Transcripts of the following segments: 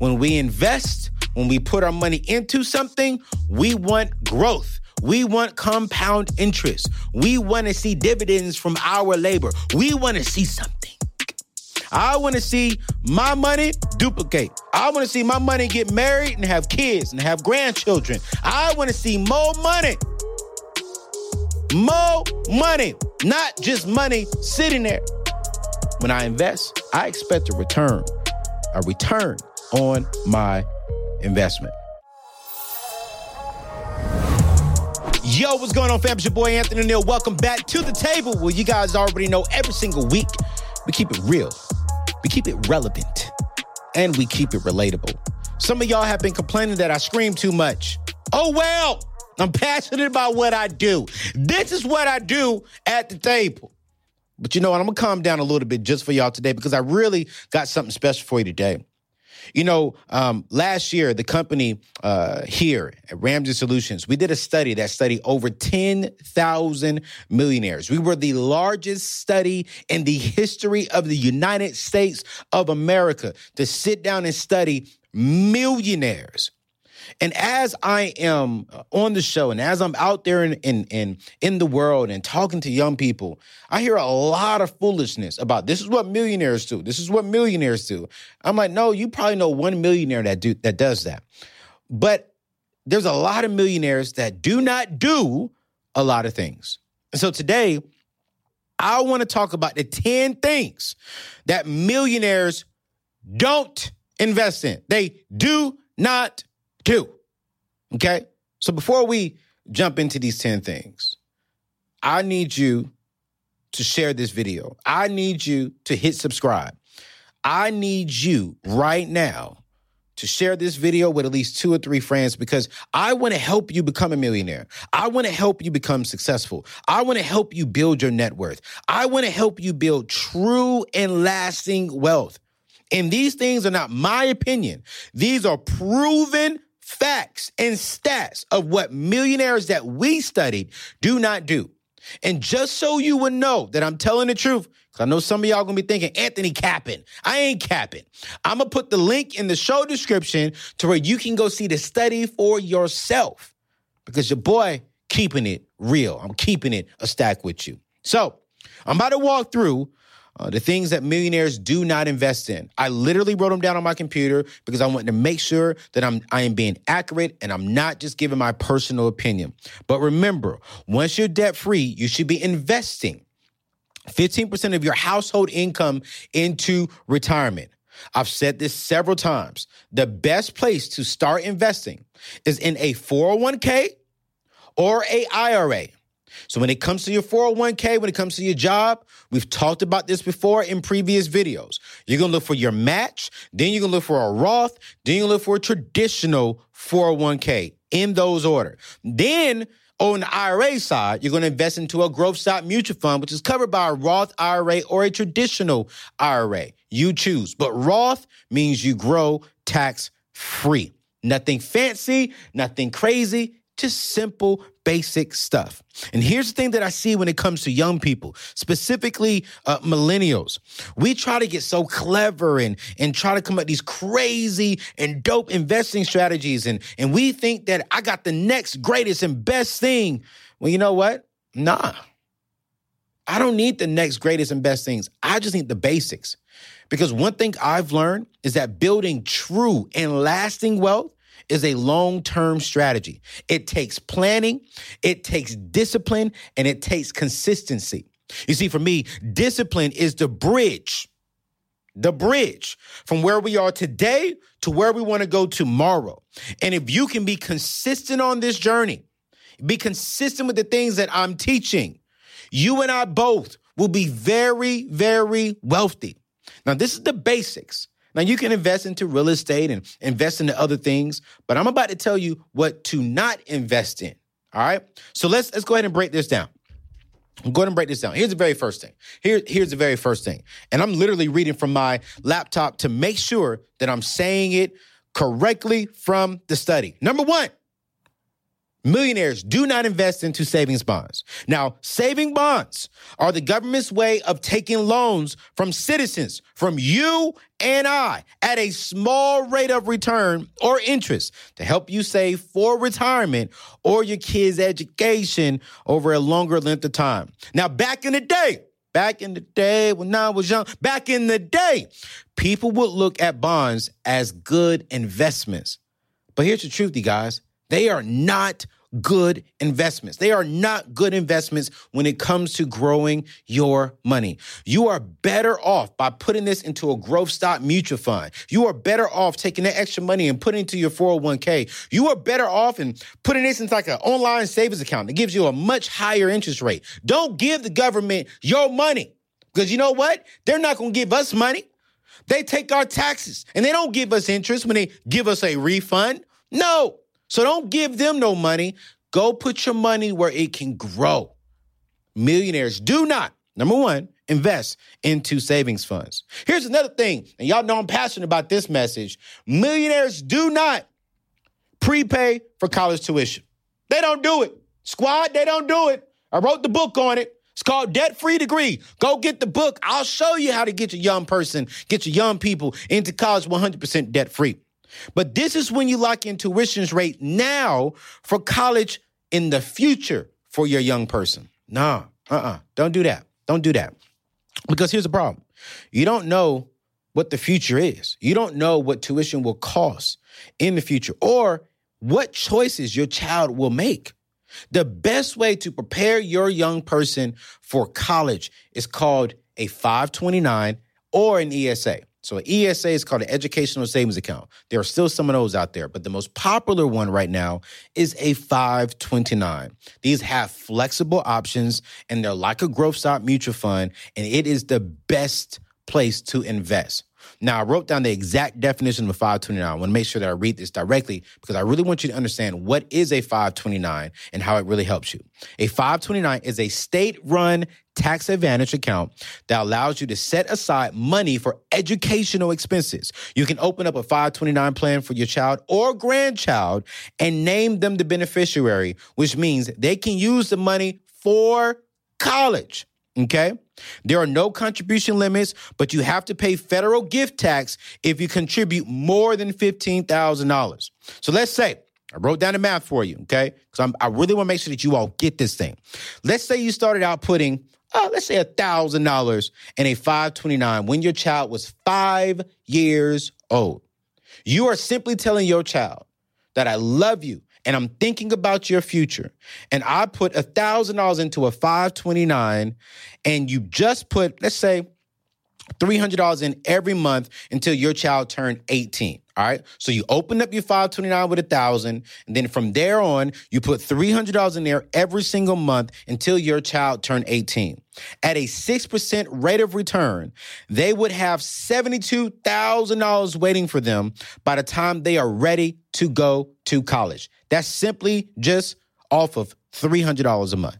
When we invest, when we put our money into something, we want growth. We want compound interest. We want to see dividends from our labor. We want to see something. I want to see my money duplicate. I want to see my money get married and have kids and have grandchildren. I want to see more money. More money, not just money sitting there. When I invest, I expect a return, a return on my investment. Yo, what's going on, fam? It's your boy Anthony Neal. Welcome back to the table Well, you guys already know every single week we keep it real, we keep it relevant, and we keep it relatable. Some of y'all have been complaining that I scream too much. Oh, well, I'm passionate about what I do. This is what I do at the table. But you know what? I'm going to calm down a little bit just for y'all today because I really got something special for you today. You know, um, last year, the company uh, here at Ramsey Solutions, we did a study that studied over 10,000 millionaires. We were the largest study in the history of the United States of America to sit down and study millionaires. And as I am uh, on the show and as I'm out there in, in, in, in the world and talking to young people, I hear a lot of foolishness about this is what millionaires do. This is what millionaires do. I'm like, no, you probably know one millionaire that do that does that. But there's a lot of millionaires that do not do a lot of things. And so today, I want to talk about the 10 things that millionaires don't invest in. They do not do. Okay? So before we jump into these 10 things, I need you to share this video. I need you to hit subscribe. I need you right now to share this video with at least two or three friends because I want to help you become a millionaire. I want to help you become successful. I want to help you build your net worth. I want to help you build true and lasting wealth. And these things are not my opinion. These are proven facts and stats of what millionaires that we studied do not do. And just so you would know that I'm telling the truth, because I know some of y'all gonna be thinking, Anthony capping. I ain't capping. I'm gonna put the link in the show description to where you can go see the study for yourself. Because your boy keeping it real. I'm keeping it a stack with you. So I'm about to walk through uh, the things that millionaires do not invest in. I literally wrote them down on my computer because I wanted to make sure that I'm I am being accurate and I'm not just giving my personal opinion. But remember, once you're debt free, you should be investing 15% of your household income into retirement. I've said this several times. The best place to start investing is in a 401k or a IRA. So when it comes to your 401k, when it comes to your job, we've talked about this before in previous videos. You're going to look for your match, then you're going to look for a Roth, then you're going to look for a traditional 401k in those order. Then on the IRA side, you're going to invest into a growth stock mutual fund, which is covered by a Roth IRA or a traditional IRA. You choose. But Roth means you grow tax free. Nothing fancy, nothing crazy, just simple, basic stuff. And here's the thing that I see when it comes to young people, specifically uh, millennials. We try to get so clever and, and try to come up with these crazy and dope investing strategies. And, and we think that I got the next greatest and best thing. Well, you know what? Nah. I don't need the next greatest and best things. I just need the basics. Because one thing I've learned is that building true and lasting wealth is a long term strategy. It takes planning, it takes discipline, and it takes consistency. You see, for me, discipline is the bridge, the bridge from where we are today to where we want to go tomorrow. And if you can be consistent on this journey, be consistent with the things that I'm teaching, you and I both will be very, very wealthy. Now, this is the basics. Now you can invest into real estate and invest into other things, but I'm about to tell you what to not invest in. All right. So let's let's go ahead and break this down. Go ahead and break this down. Here's the very first thing. Here, here's the very first thing. And I'm literally reading from my laptop to make sure that I'm saying it correctly from the study. Number one, Millionaires do not invest into savings bonds. Now, saving bonds are the government's way of taking loans from citizens, from you and I, at a small rate of return or interest to help you save for retirement or your kids' education over a longer length of time. Now, back in the day, back in the day when I was young, back in the day, people would look at bonds as good investments. But here's the truth, you guys they are not good investments. They are not good investments when it comes to growing your money. You are better off by putting this into a growth stock mutual fund. You are better off taking that extra money and putting it into your 401k. You are better off in putting this into like an online savings account that gives you a much higher interest rate. Don't give the government your money because you know what? They're not going to give us money. They take our taxes and they don't give us interest when they give us a refund. No, so don't give them no money. Go put your money where it can grow. Millionaires do not, number one, invest into savings funds. Here's another thing, and y'all know I'm passionate about this message. Millionaires do not prepay for college tuition. They don't do it. Squad, they don't do it. I wrote the book on it. It's called Debt Free Degree. Go get the book. I'll show you how to get your young person, get your young people into college 100% debt free. But this is when you lock in tuitions rate now for college in the future for your young person. Nah, uh-uh. Don't do that. Don't do that. Because here's the problem. You don't know what the future is. You don't know what tuition will cost in the future or what choices your child will make. The best way to prepare your young person for college is called a 529 or an ESA. So an ESA is called an educational savings account. There are still some of those out there, but the most popular one right now is a 529. These have flexible options and they're like a growth stock mutual fund, and it is the best place to invest. Now, I wrote down the exact definition of a 529. I want to make sure that I read this directly because I really want you to understand what is a 529 and how it really helps you. A 529 is a state run tax advantage account that allows you to set aside money for educational expenses. You can open up a 529 plan for your child or grandchild and name them the beneficiary, which means they can use the money for college. Okay? There are no contribution limits, but you have to pay federal gift tax if you contribute more than $15,000. So let's say, I wrote down the math for you, okay? Because I really want to make sure that you all get this thing. Let's say you started out putting, uh, let's say $1,000 in a 529 when your child was five years old. You are simply telling your child that I love you and I'm thinking about your future, and I put a thousand dollars into a 529, and you just put, let's say, $300 in every month until your child turned 18. All right. So you open up your 529 with a thousand, and then from there on, you put $300 in there every single month until your child turned 18. At a 6% rate of return, they would have $72,000 waiting for them by the time they are ready to go to college. That's simply just off of $300 a month.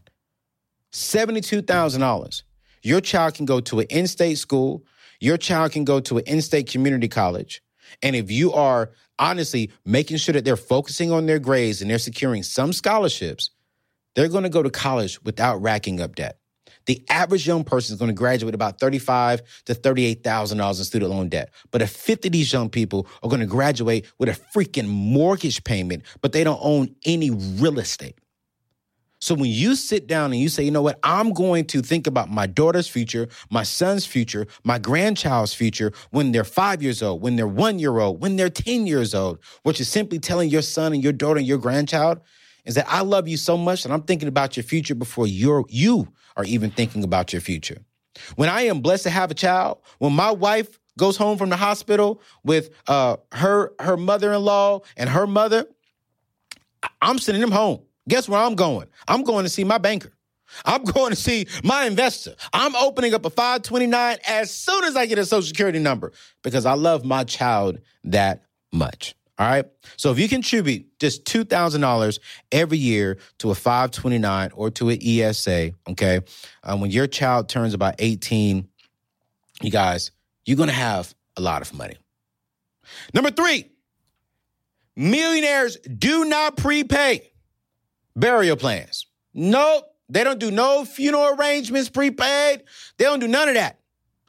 $72,000. Your child can go to an in state school, your child can go to an in state community college and if you are honestly making sure that they're focusing on their grades and they're securing some scholarships, they're going to go to college without racking up debt. The average young person is going to graduate about thirty-five to thirty-eight thousand dollars in student loan debt. But a fifth of these young people are going to graduate with a freaking mortgage payment, but they don't own any real estate. So when you sit down and you say, you know what, I'm going to think about my daughter's future, my son's future, my grandchild's future when they're five years old, when they're one year old, when they're 10 years old, what you're simply telling your son and your daughter and your grandchild is that I love you so much and I'm thinking about your future before you're, you are even thinking about your future. When I am blessed to have a child, when my wife goes home from the hospital with uh, her her mother-in-law and her mother, I'm sending them home. Guess where I'm going? I'm going to see my banker. I'm going to see my investor. I'm opening up a 529 as soon as I get a social security number because I love my child that much. All right. So if you contribute just $2,000 every year to a 529 or to an ESA, okay, um, when your child turns about 18, you guys, you're going to have a lot of money. Number three, millionaires do not prepay burial plans. Nope. They don't do no funeral arrangements prepaid. They don't do none of that.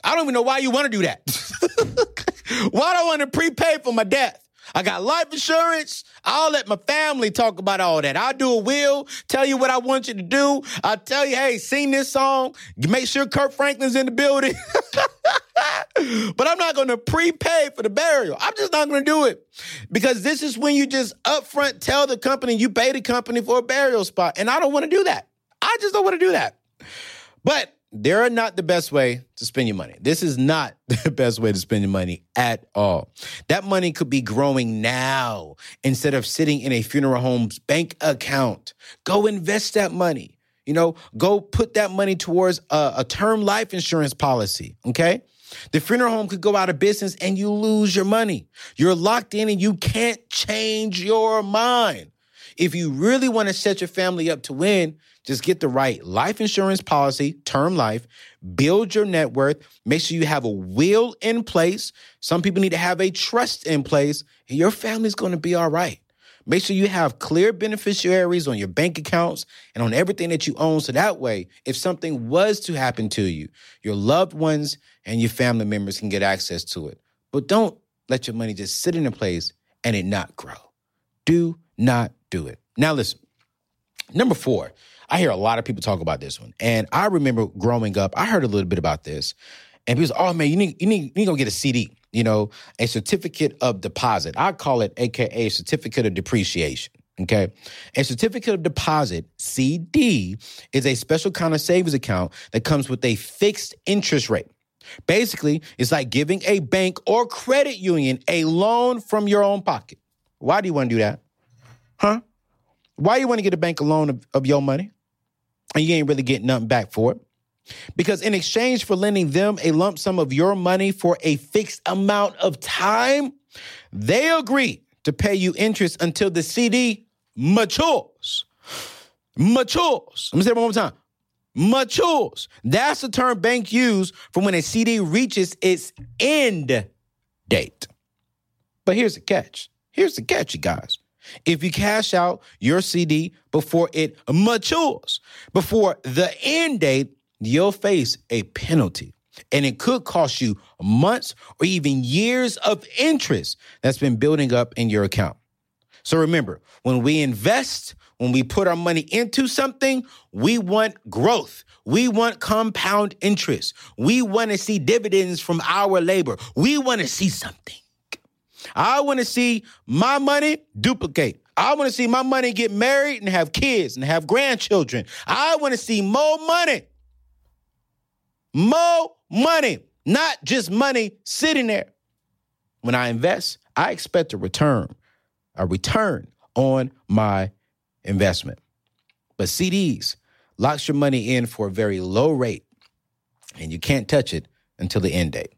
I don't even know why you want to do that. why do I want to prepay for my death? I got life insurance. I'll let my family talk about all that. I'll do a will, tell you what I want you to do. I'll tell you, hey, sing this song. Make sure Kirk Franklin's in the building. but I'm not going to prepay for the burial. I'm just not going to do it because this is when you just upfront tell the company you pay the company for a burial spot. And I don't want to do that. I just don't want to do that. But they're not the best way to spend your money. This is not the best way to spend your money at all. That money could be growing now instead of sitting in a funeral home's bank account. Go invest that money. You know, go put that money towards a, a term life insurance policy. Okay. The funeral home could go out of business and you lose your money. You're locked in and you can't change your mind. If you really want to set your family up to win, just get the right life insurance policy, term life, build your net worth, make sure you have a will in place. Some people need to have a trust in place, and your family's going to be all right. Make sure you have clear beneficiaries on your bank accounts and on everything that you own. So that way, if something was to happen to you, your loved ones and your family members can get access to it. But don't let your money just sit in a place and it not grow. Do not do it. Now, listen, number four, I hear a lot of people talk about this one. And I remember growing up, I heard a little bit about this. And people say, oh man, you need, you need, you need to go get a CD, you know, a certificate of deposit. I call it AKA certificate of depreciation. Okay. A certificate of deposit, CD, is a special kind of savings account that comes with a fixed interest rate. Basically, it's like giving a bank or credit union a loan from your own pocket. Why do you want to do that? Huh? Why do you want to get a bank a loan of, of your money? and you ain't really getting nothing back for it. Because in exchange for lending them a lump sum of your money for a fixed amount of time, they agree to pay you interest until the CD matures. Matures. Let me say it one more time. Matures. That's the term banks use for when a CD reaches its end date. But here's the catch. Here's the catch, you guys. If you cash out your CD before it matures, before the end date, you'll face a penalty. And it could cost you months or even years of interest that's been building up in your account. So remember, when we invest, when we put our money into something, we want growth. We want compound interest. We want to see dividends from our labor. We want to see something. I want to see my money duplicate. I want to see my money get married and have kids and have grandchildren. I want to see more money. More money, not just money sitting there. When I invest, I expect a return, a return on my investment. But CDs locks your money in for a very low rate, and you can't touch it until the end date.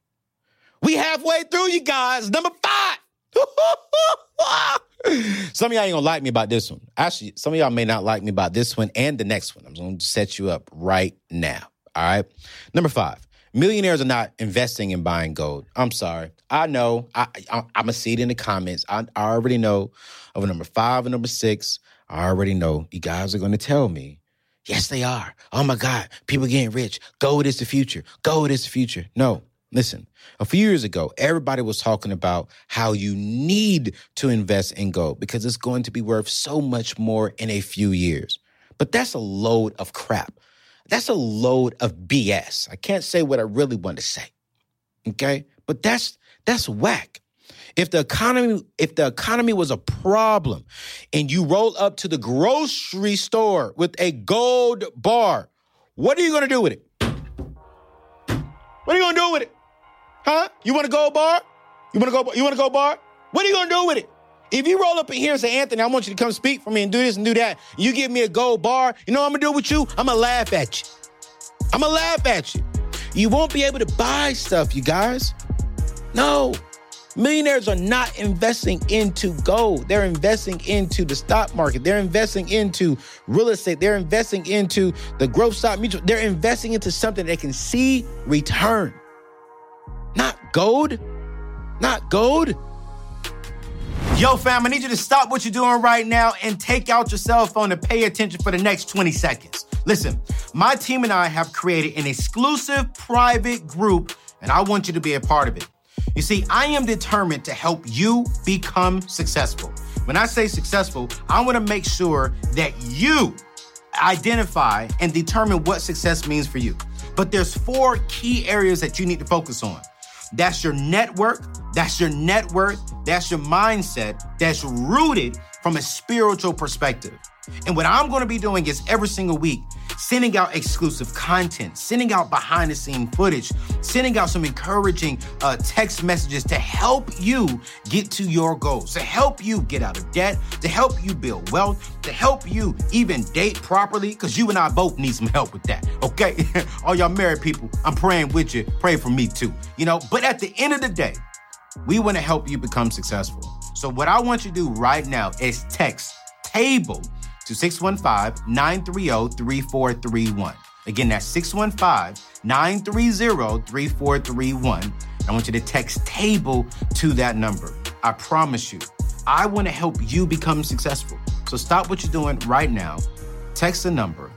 We halfway through, you guys. Number five. some of y'all ain't gonna like me about this one. Actually, some of y'all may not like me about this one and the next one. I'm gonna set you up right now. All right. Number five. Millionaires are not investing in buying gold. I'm sorry. I know. I, I am gonna see it in the comments. I, I already know of number five and number six. I already know you guys are gonna tell me. Yes, they are. Oh my God, people getting rich. Gold is the future. Gold is the future. No, Listen, a few years ago, everybody was talking about how you need to invest in gold because it's going to be worth so much more in a few years. But that's a load of crap. That's a load of BS. I can't say what I really want to say. Okay? But that's that's whack. If the economy if the economy was a problem and you roll up to the grocery store with a gold bar, what are you to do with it? What are you to do with it? Huh? You want to go bar? You want to go? You want to go bar? What are you gonna do with it? If you roll up in here and say, Anthony, I want you to come speak for me and do this and do that, you give me a gold bar, you know what I'm gonna do with you? I'm gonna laugh at you. I'm gonna laugh at you. You won't be able to buy stuff, you guys. No. Millionaires are not investing into gold. They're investing into the stock market. They're investing into real estate. They're investing into the growth stock mutual. They're investing into something they can see return. Not gold. Not gold. Yo, fam, I need you to stop what you're doing right now and take out your cell phone and pay attention for the next 20 seconds. Listen, my team and I have created an exclusive private group, and I want you to be a part of it. You see, I am determined to help you become successful. When I say successful, I want to make sure that you identify and determine what success means for you. But there's four key areas that you need to focus on. That's your network, that's your net worth, that's your mindset that's rooted from a spiritual perspective. And what I'm going to be doing is every single week sending out exclusive content, sending out behind the scene footage, sending out some encouraging uh, text messages to help you get to your goals, to help you get out of debt, to help you build wealth, to help you even date properly, because you and I both need some help with that, okay? All y'all married people, I'm praying with you. Pray for me too, you know? But at the end of the day, we want to help you become successful. So, what I want you to do right now is text table to 615 930 3431. Again, that's 615 930 3431. I want you to text table to that number. I promise you, I want to help you become successful. So stop what you're doing right now, text the number,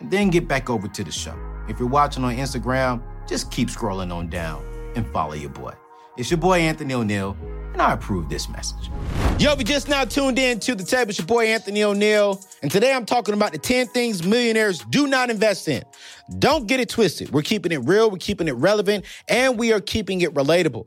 and then get back over to the show. If you're watching on Instagram, just keep scrolling on down and follow your boy. It's your boy Anthony ONeal, and I approve this message. Yo, we just now tuned in to the table. It's your boy Anthony ONeal, and today I'm talking about the 10 things millionaires do not invest in. Don't get it twisted. We're keeping it real, we're keeping it relevant, and we are keeping it relatable.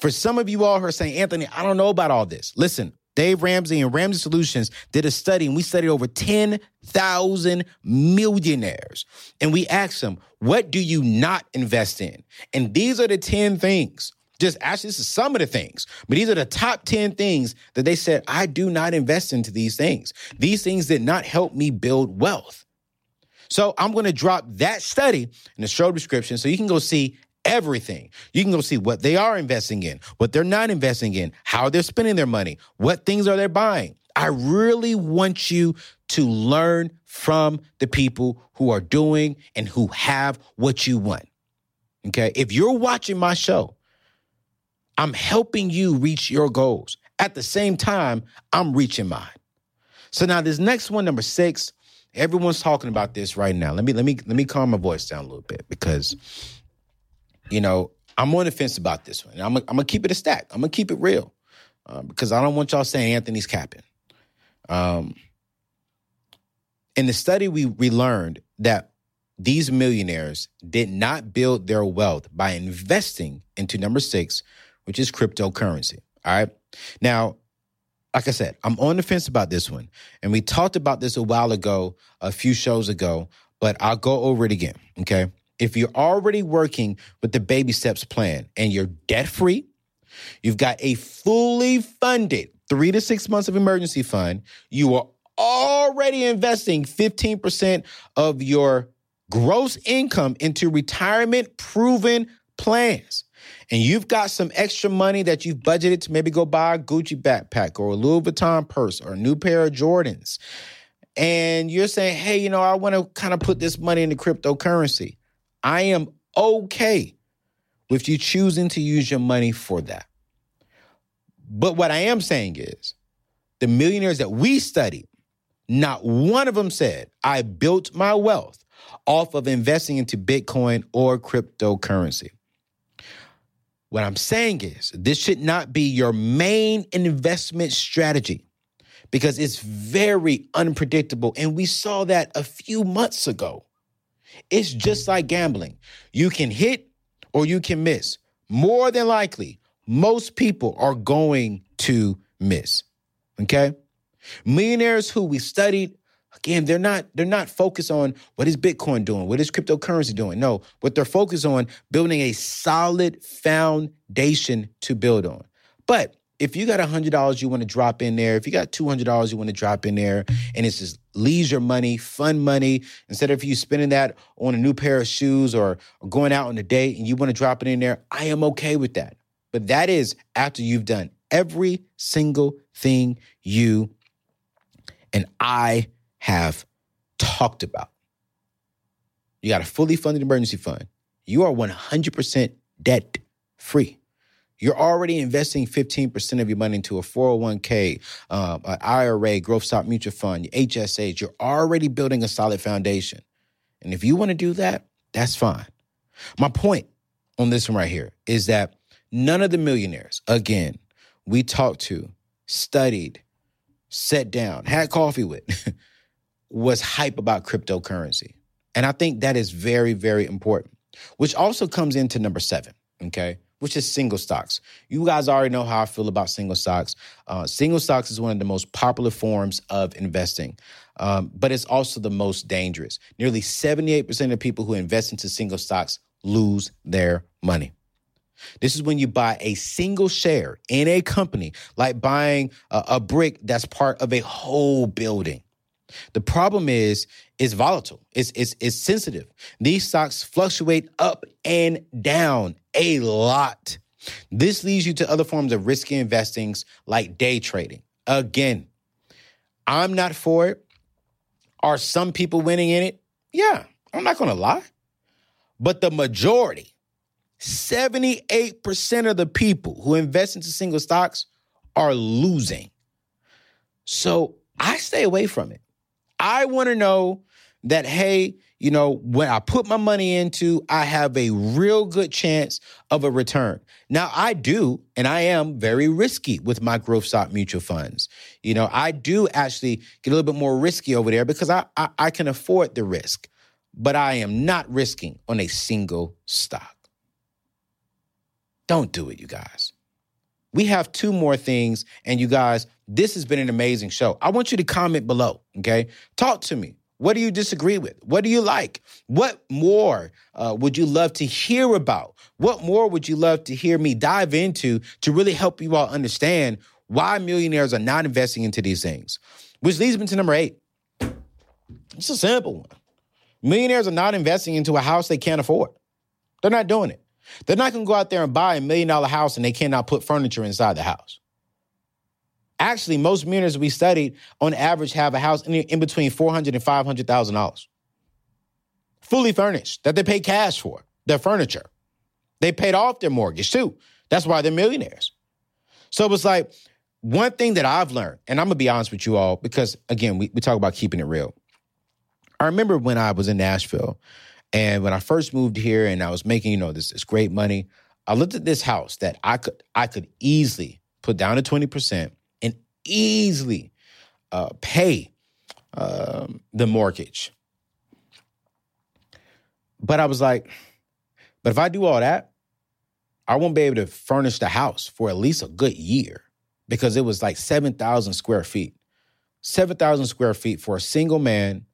For some of you all who are saying, Anthony, I don't know about all this. Listen, Dave Ramsey and Ramsey Solutions did a study, and we studied over 10,000 millionaires. And we asked them, what do you not invest in? And these are the 10 things just actually, this is some of the things, but these are the top 10 things that they said, I do not invest into these things. These things did not help me build wealth. So I'm going to drop that study in the show description so you can go see everything. You can go see what they are investing in, what they're not investing in, how they're spending their money, what things are they buying. I really want you to learn from the people who are doing and who have what you want. Okay. If you're watching my show, I'm helping you reach your goals. At the same time, I'm reaching mine. So now this next one, number six, everyone's talking about this right now. Let me let me let me calm my voice down a little bit because, you know, I'm on the fence about this one. I'm, I'm gonna keep it a stack. I'm gonna keep it real uh, because I don't want y'all saying Anthony's capping. Um, in the study, we we learned that these millionaires did not build their wealth by investing into number six, which is cryptocurrency. All right. Now, like I said, I'm on the fence about this one. And we talked about this a while ago, a few shows ago, but I'll go over it again. Okay. If you're already working with the baby steps plan and you're debt free, you've got a fully funded three to six months of emergency fund, you are already investing 15% of your gross income into retirement proven plans and you've got some extra money that you've budgeted to maybe go buy a Gucci backpack or a Louis Vuitton purse or a new pair of Jordans, and you're saying, hey, you know, I want to kind of put this money into cryptocurrency, I am okay with you choosing to use your money for that. But what I am saying is, the millionaires that we studied, not one of them said, I built my wealth off of investing into Bitcoin or cryptocurrency. What I'm saying is, this should not be your main investment strategy because it's very unpredictable. And we saw that a few months ago. It's just like gambling. You can hit or you can miss. More than likely, most people are going to miss. Okay? Millionaires who we studied Again, they're not they're not focused on what is Bitcoin doing, what is cryptocurrency doing. No, what they're focused on building a solid foundation to build on. But if you got $100 you want to drop in there, if you got $200 you want to drop in there, and it's just leisure money, fun money, instead of you spending that on a new pair of shoes or, or going out on a date and you want to drop it in there, I am okay with that. But that is after you've done every single thing you and I have talked about. You got a fully funded emergency fund. You are 100% debt free. You're already investing 15% of your money into a 401k, uh, an IRA, growth stock mutual fund, HSAs. You're already building a solid foundation. And if you want to do that, that's fine. My point on this one right here is that none of the millionaires, again, we talked to, studied, sat down, had coffee with, was hype about cryptocurrency. And I think that is very, very important, which also comes into number seven, okay? Which is single stocks. You guys already know how I feel about single stocks. Uh, single stocks is one of the most popular forms of investing, um, but it's also the most dangerous. Nearly 78% of people who invest into single stocks lose their money. This is when you buy a single share in a company, like buying a, a brick that's part of a whole building. The problem is it's volatile. It's, it's it's sensitive. These stocks fluctuate up and down a lot. This leads you to other forms of risky investings like day trading. Again, I'm not for it. Are some people winning in it? Yeah, I'm not going to lie. But the majority, 78% of the people who invest into single stocks are losing. So I stay away from it. I want to know that, hey, you know, when I put my money into, I have a real good chance of a return. Now, I do, and I am very risky with my growth stock mutual funds. You know, I do actually get a little bit more risky over there because I, I, I can afford the risk, but I am not risking on a single stock. Don't do it, you guys. We have two more things, and you guys, this has been an amazing show. I want you to comment below, okay? Talk to me. What do you disagree with? What do you like? What more uh, would you love to hear about? What more would you love to hear me dive into to really help you all understand why millionaires are not investing into these things? Which leads me to number eight. It's a simple one. Millionaires are not investing into a house they can't afford. They're not doing it. They're not going to go out there and buy a million dollar house and they cannot put furniture inside the house. Actually, most millionaires we studied on average have a house in, in between $400 and $500,000. Fully furnished, that they pay cash for, their furniture. They paid off their mortgage too. That's why they're millionaires. So it's like one thing that I've learned, and I'm gonna be honest with you all, because again, we, we talk about keeping it real. I remember when I was in Nashville and when I first moved here and I was making, you know, this, this great money, I looked at this house that I could I could easily put down to 20% and easily uh, pay um, the mortgage. But I was like, but if I do all that, I won't be able to furnish the house for at least a good year because it was like 7,000 square feet. 7,000 square feet for a single man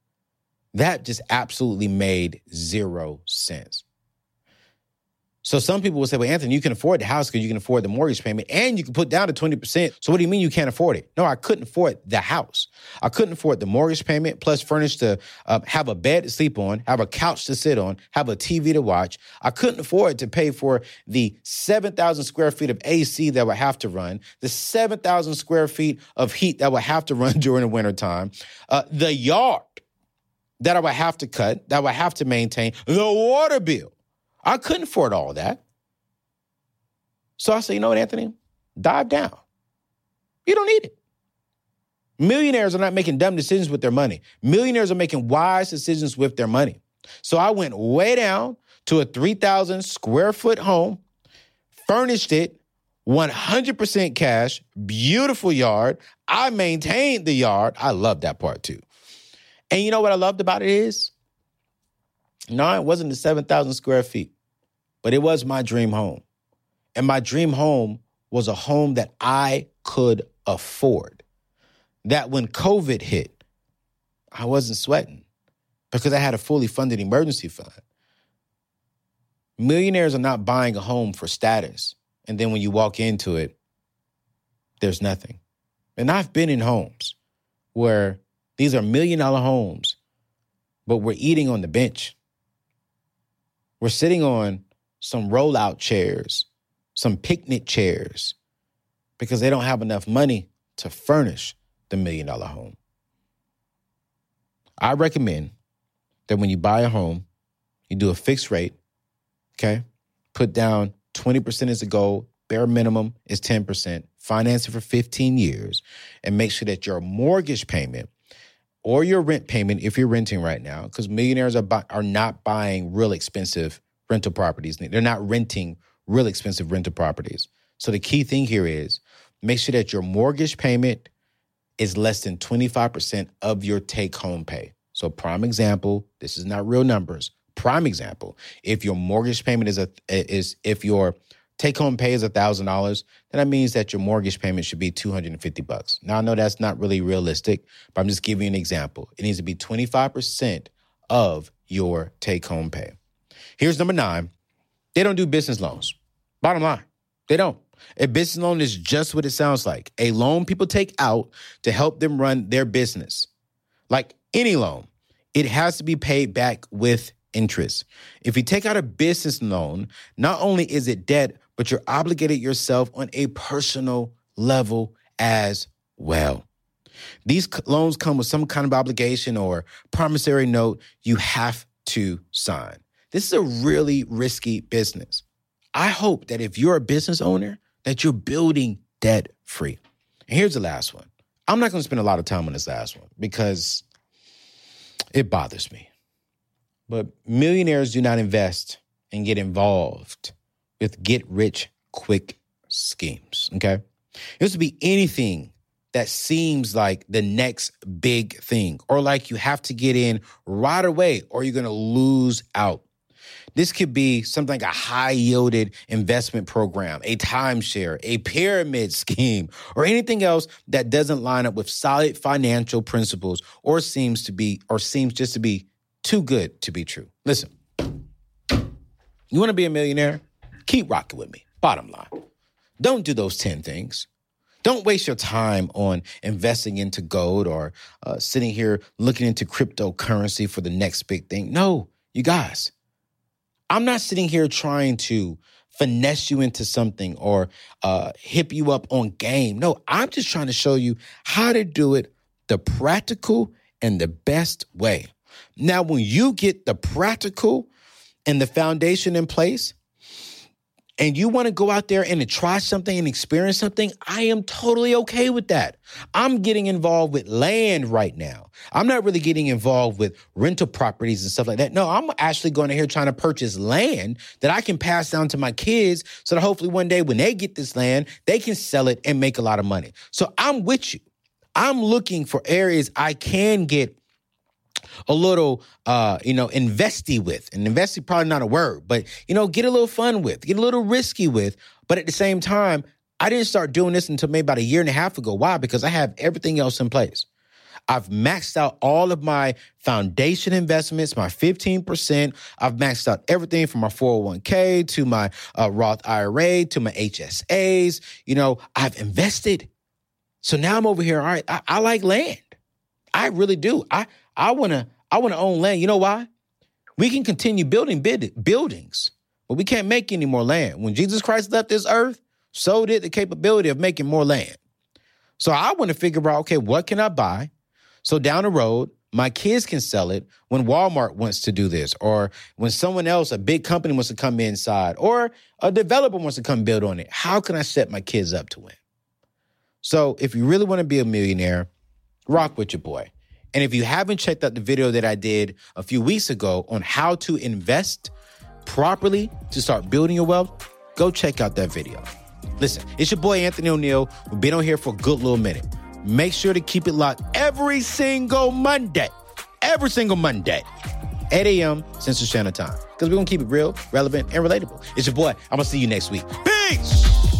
that just absolutely made zero sense. So some people will say, well, Anthony, you can afford the house because you can afford the mortgage payment and you can put down to 20%. So what do you mean you can't afford it? No, I couldn't afford the house. I couldn't afford the mortgage payment plus furnish to uh, have a bed to sleep on, have a couch to sit on, have a TV to watch. I couldn't afford to pay for the 7,000 square feet of AC that would have to run, the 7,000 square feet of heat that would have to run during the wintertime, uh, the yard that I would have to cut, that I would have to maintain, the water bill. I couldn't afford all that. So I said, you know what, Anthony? Dive down. You don't need it. Millionaires are not making dumb decisions with their money. Millionaires are making wise decisions with their money. So I went way down to a 3,000 square foot home, furnished it 100% cash, beautiful yard. I maintained the yard. I love that part too. And you know what I loved about it is? No, it wasn't the 7,000 square feet, but it was my dream home. And my dream home was a home that I could afford. That when COVID hit, I wasn't sweating because I had a fully funded emergency fund. Millionaires are not buying a home for status. And then when you walk into it, there's nothing. And I've been in homes where these are million dollar homes, but we're eating on the bench. We're sitting on some rollout chairs, some picnic chairs, because they don't have enough money to furnish the million dollar home. I recommend that when you buy a home, you do a fixed rate, okay? Put down 20% as a goal, bare minimum is 10%, finance it for 15 years, and make sure that your mortgage payment or your rent payment, if you're renting right now, because millionaires are, are not buying real expensive rental properties. They're not renting real expensive rental properties. So the key thing here is make sure that your mortgage payment is less than 25% of your take home pay. So prime example, this is not real numbers. Prime example, if your mortgage payment is a is if your take home pay is $1000, then that means that your mortgage payment should be 250 bucks. Now I know that's not really realistic, but I'm just giving you an example. It needs to be 25% of your take home pay. Here's number 9. They don't do business loans. Bottom line, they don't. A business loan is just what it sounds like a loan people take out to help them run their business. Like any loan, it has to be paid back with interest. If you take out a business loan, not only is it debt, but you're obligated yourself on a personal level as well. These loans come with some kind of obligation or promissory note you have to sign. This is a really risky business. I hope that if you're a business owner, that you're building debt free. And here's the last one. I'm not going to spend a lot of time on this last one because it bothers me. But millionaires do not invest and get involved with get rich quick schemes. Okay. This would be anything that seems like the next big thing, or like you have to get in right away, or you're going to lose out. This could be something like a high yielded investment program, a timeshare, a pyramid scheme, or anything else that doesn't line up with solid financial principles or seems to be or seems just to be too good to be true. Listen. You want to be a millionaire? Keep rocking with me. Bottom line. Don't do those 10 things. Don't waste your time on investing into gold or uh, sitting here looking into cryptocurrency for the next big thing. No, you guys, I'm not sitting here trying to finesse you into something or uh, hip you up on game. No, I'm just trying to show you how to do it the practical and the best way. Now, when you get the practical and the foundation in place, and you want to go out there and try something and experience something, I am totally okay with that. I'm getting involved with land right now. I'm not really getting involved with rental properties and stuff like that. No, I'm actually going to here trying to purchase land that I can pass down to my kids so that hopefully one day when they get this land, they can sell it and make a lot of money. So I'm with you. I'm looking for areas I can get a little uh you know investy with and investy probably not a word but you know get a little fun with get a little risky with but at the same time i didn't start doing this until maybe about a year and a half ago why because i have everything else in place I've maxed out all of my foundation investments, my 15%. I've maxed out everything from my 401k to my uh, Roth IRA to my HSAs. You know, I've invested. So now I'm over here. All right, I, I like land. I really do. I I want to I want to own land. You know why? We can continue building buildings, but we can't make any more land. When Jesus Christ left this earth, so did the capability of making more land. So I want to figure out, okay, what can I buy? So down the road, my kids can sell it when Walmart wants to do this, or when someone else, a big company wants to come inside, or a developer wants to come build on it. How can I set my kids up to win? So if you really want to be a millionaire, rock with your boy. And if you haven't checked out the video that I did a few weeks ago on how to invest properly to start building your wealth, go check out that video. Listen, it's your boy Anthony ONeal. We've been on here for a good little minute. Make sure to keep it locked every single Monday. Every single Monday. 8 a.m. Central Standard Time. Because we're going to keep it real, relevant, and relatable. It's your boy. I'm going to see you next week. Peace!